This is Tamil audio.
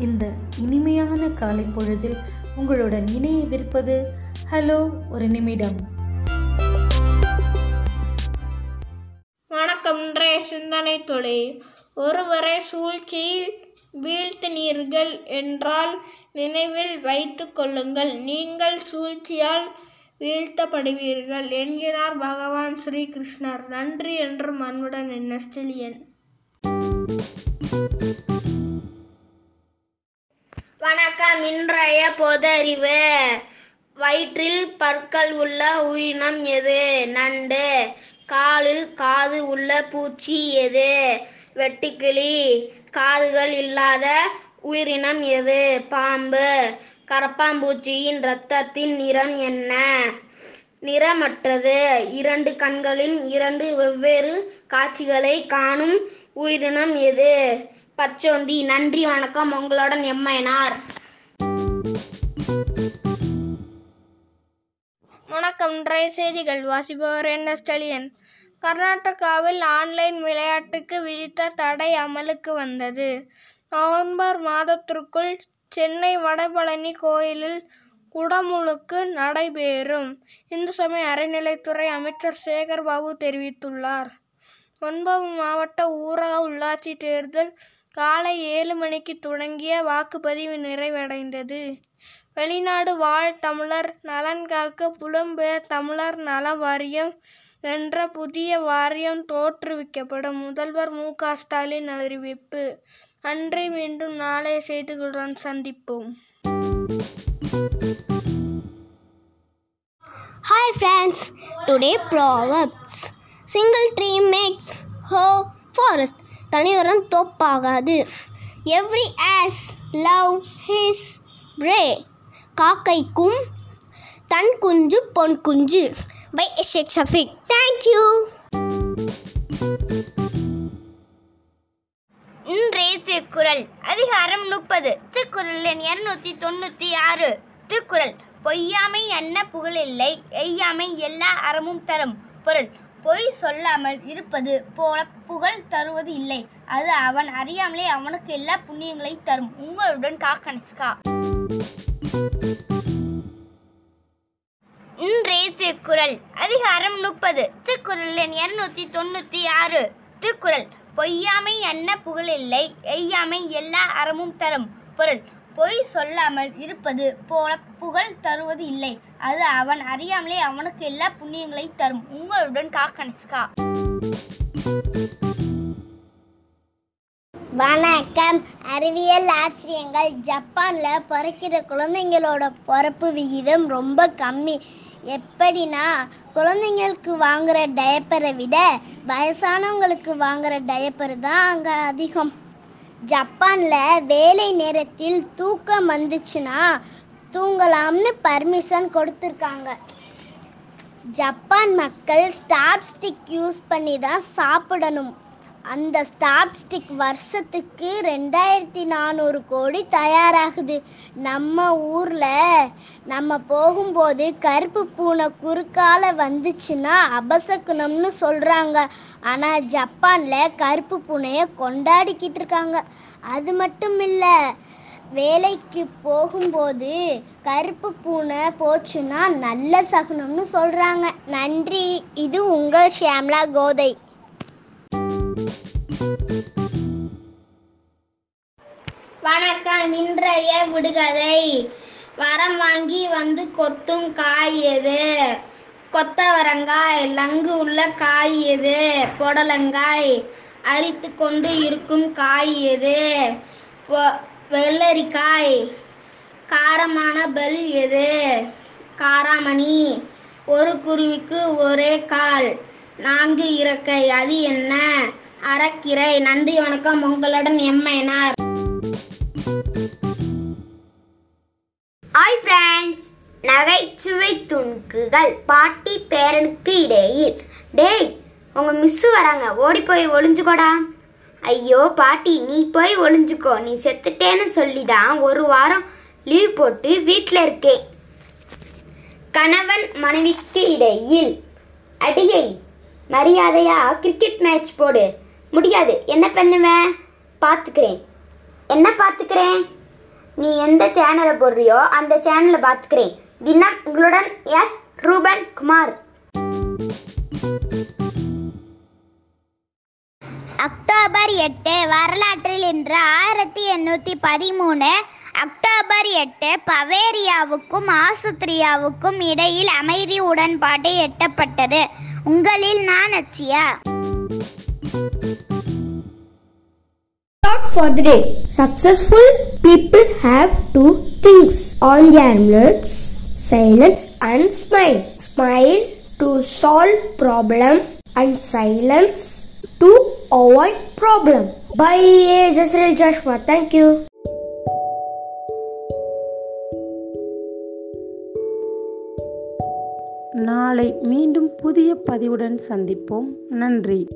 இந்த இனிமையான காலை பொழுதில் உங்களுடன் இணையவிருப்பது ஹலோ ஒரு நிமிடம். வணக்கம் சிந்தனை தொலை. ஒருவரை சூழ்ச்சியில் வீழ்த்தினீர்கள் என்றால் நினைவில் வைத்துக் கொள்ளுங்கள். நீங்கள் சூழ்ச்சியால் வீழ்த்தப்படுவீர்கள் என்கிறார் பகவான் ஸ்ரீகிருஷ்ணர். நன்றி என்று மண்புடன் என்ன ஸ்டிலியன் வணக்கம். இன்றைய பொது அறிவு வயிற்றில் பற்கள் உள்ள உயிரினம் எது? நண்டு. காலில் காது உள்ள பூச்சி எது? வெட்டுக்கிளி. காதுகள் இல்லாத உயிரினம் எது? பாம்பு. கரப்பாம்பூச்சியின் இரத்தத்தின் நிறம் என்ன? நிறமற்றது. இரண்டு கண்களின் இரண்டு வெவ்வேறு காட்சிகளை காணும் உயிரினம் எது? பச்சோந்தி நன்றி வணக்கம். உங்களுடன் எம்மையனார் வணக்கம். இன்றைய செய்திகள். வாசிப்பவர் என்ன ஸ்டலியன் கர்நாடகாவில் ஆன்லைன் விளையாட்டுக்கு விதித்த தடை அமலுக்கு வந்தது. நவம்பர் மாதத்திற்குள் சென்னை வடபழனி கோயிலில் குடமுழுக்கு நடைபெறும். இந்து சமய அறநிலைத்துறை அமைச்சர் சேகர் பாபு தெரிவித்துள்ளார். ஒன்பது மாவட்ட ஊரக உள்ளாட்சி தேர்தல் காலை ஏழு மணிக்கு தொடங்கிய வாக்குப்பதிவு நிறைவடைந்தது. வெளிநாடு வாழ் தமிழர் நலன் காக்க புலம்பெயர் தமிழர் நல வாரியம் என்ற புதிய வாரியம் தோற்றுவிக்கப்படும். முதல்வர் மு. க. ஸ்டாலின் அறிவிப்பு. அன்றை மீண்டும் நாளைய செய்திகளுடன் சந்திப்போம். Hi friends today proverbs single tree makes no forest தனிவரம் தோப்பாகாது. Every ass love his bray காக்கைக்கும் தன் குஞ்சு பொன் குஞ்சு. பை ஷேக் ஷஃபிக் தேங்க்யூ இன்றைய திருக்குறள். அதிகாரம் முப்பது. திருக்குறள் எண் இருநூத்தி தொண்ணூத்தி ஆறு. திருக்குறள் பொய்யாமை என்ன புகழில்லை எய்யாமை எல்லா அறமும் தரும் பொருள். பொய் சொல்லாமல் இருப்பது போல புகழ் தருவது இல்லை. அது அவன் அறியாமலே அவனுக்கு எல்லா புண்ணியங்களை தரும். உங்களுடன் காக்கனிஸ்கா இன்றைய திருக்குறள். அதிகாரம் முப்பது. திருக்குறள் எண் இருநூத்தி தொண்ணூத்தி ஆறு. திருக்குறள் பொய்யாமை என்ன புகழில்லை எய்யாமை எல்லா அறமும் தரும் பொருள். பொய் சொல்லாமல் இருப்பது போல புகழ் தருவது இல்லை. அது அவன் அறியாமலே அவனுக்கு எல்லா புண்ணியங்களை தரும். உங்களுடன் காக்கனிஸ்கா வணக்கம். அறிவியல் ஆச்சரியங்கள். ஜப்பானில் பிறக்கிற குழந்தைங்களோட பிறப்பு விகிதம் ரொம்ப கம்மி. எப்படின்னா குழந்தைங்களுக்கு வாங்குற டயப்பரை விட வயசானவங்களுக்கு வாங்குற டயப்பர் தான் அங்கே அதிகம். ஜப்பானில் வேலை நேரத்தில் தூக்கம் வந்துச்சுன்னா தூங்கலாம்னு பர்மிஷன் கொடுத்துருக்காங்க. ஜப்பான் மக்கள் ஸ்டாப் ஸ்டிக் யூஸ் பண்ணி தான் சாப்பிடணும். அந்த ஸ்டாப்ஸ்டிக் வருஷத்துக்கு ரெண்டாயிரத்தி நானூறு கோடி தயாராகுது. நம்ம ஊரில் நம்ம போகும்போது கருப்பு பூனை குறுக்கால வந்துச்சுன்னா அபசகுணம்னு சொல்கிறாங்க ஆனால் ஜப்பானில் கருப்பு பூனையை கொண்டாடிக்கிட்டு இருக்காங்க. அது மட்டும் இல்லை வேலைக்கு போகும்போது கருப்பு பூனை போச்சுன்னா நல்ல சகுனம்னு சொல்கிறாங்க நன்றி. இது உங்கள் ஷியாம்லா கோதை. வணக்கம். இன்றைய விடுகதை. வரம் வாங்கி வந்து கொத்தும் காய் எது? கொத்தவரங்காய் லங்கு உள்ள காய் எது? புடலங்காய் அரித்து கொண்டு இருக்கும் காய் எது? பொ- வெள்ளரிக்காய் காரமான பெல் எது? காராமணி ஒரு குருவிக்கு ஒரே கால் நான்கு இறக்கை அது என்ன? அறக்கிரை நன்றி வணக்கம். உங்களுடன் எம்மைனார் ஹாய் ஃப்ரெண்ட்ஸ் நகைச்சுவை துணுக்குகள் பாட்டி பேரனுக்கு இடையில். டேய் உங்க மிஸ்ஸு வராங்க. ஓடி போய் ஒளிஞ்சுக்கோடா. ஐயோ பாட்டி நீ போய் ஒளிஞ்சுக்கோ. நீ செத்துட்டேன்னு சொல்லி தான் ஒரு வாரம் லீவ் போட்டு வீட்டில் இருக்கேன் கணவன் மனைவிக்கு இடையில். அடியை மரியாதையா கிரிக்கெட் மேட்ச் போடு. முடியாது. என்ன பண்ணுவேன் பார்த்துக்கிறேன் என்ன பார்த்துக்கிறேன் நீ எந்த சேனலை போடுறியோ அந்த சேனலை பார்த்துக்கிறேன் தினம் உங்களுடன் எஸ். ரூபன் குமார். அக்டோபர் எட்டு வரலாற்றில் இன்று ஆயிரத்தி எண்ணூற்றி பதிமூணு அக்டோபர் எட்டு பவேரியாவுக்கும் ஆசுத்ரியாவுக்கும் இடையில் அமைதி உடன்பாடு எட்டப்பட்டது. உங்களில் நான் அச்சியா? Thought for the day. Successful people have two things on their lips silence and smile. Smile to solve problem and silence to avoid problem. Bye, Jasril Joshua. Thank you. நாளை மீண்டும் புதிய பதிவுடன் சந்திப்போம் நன்றி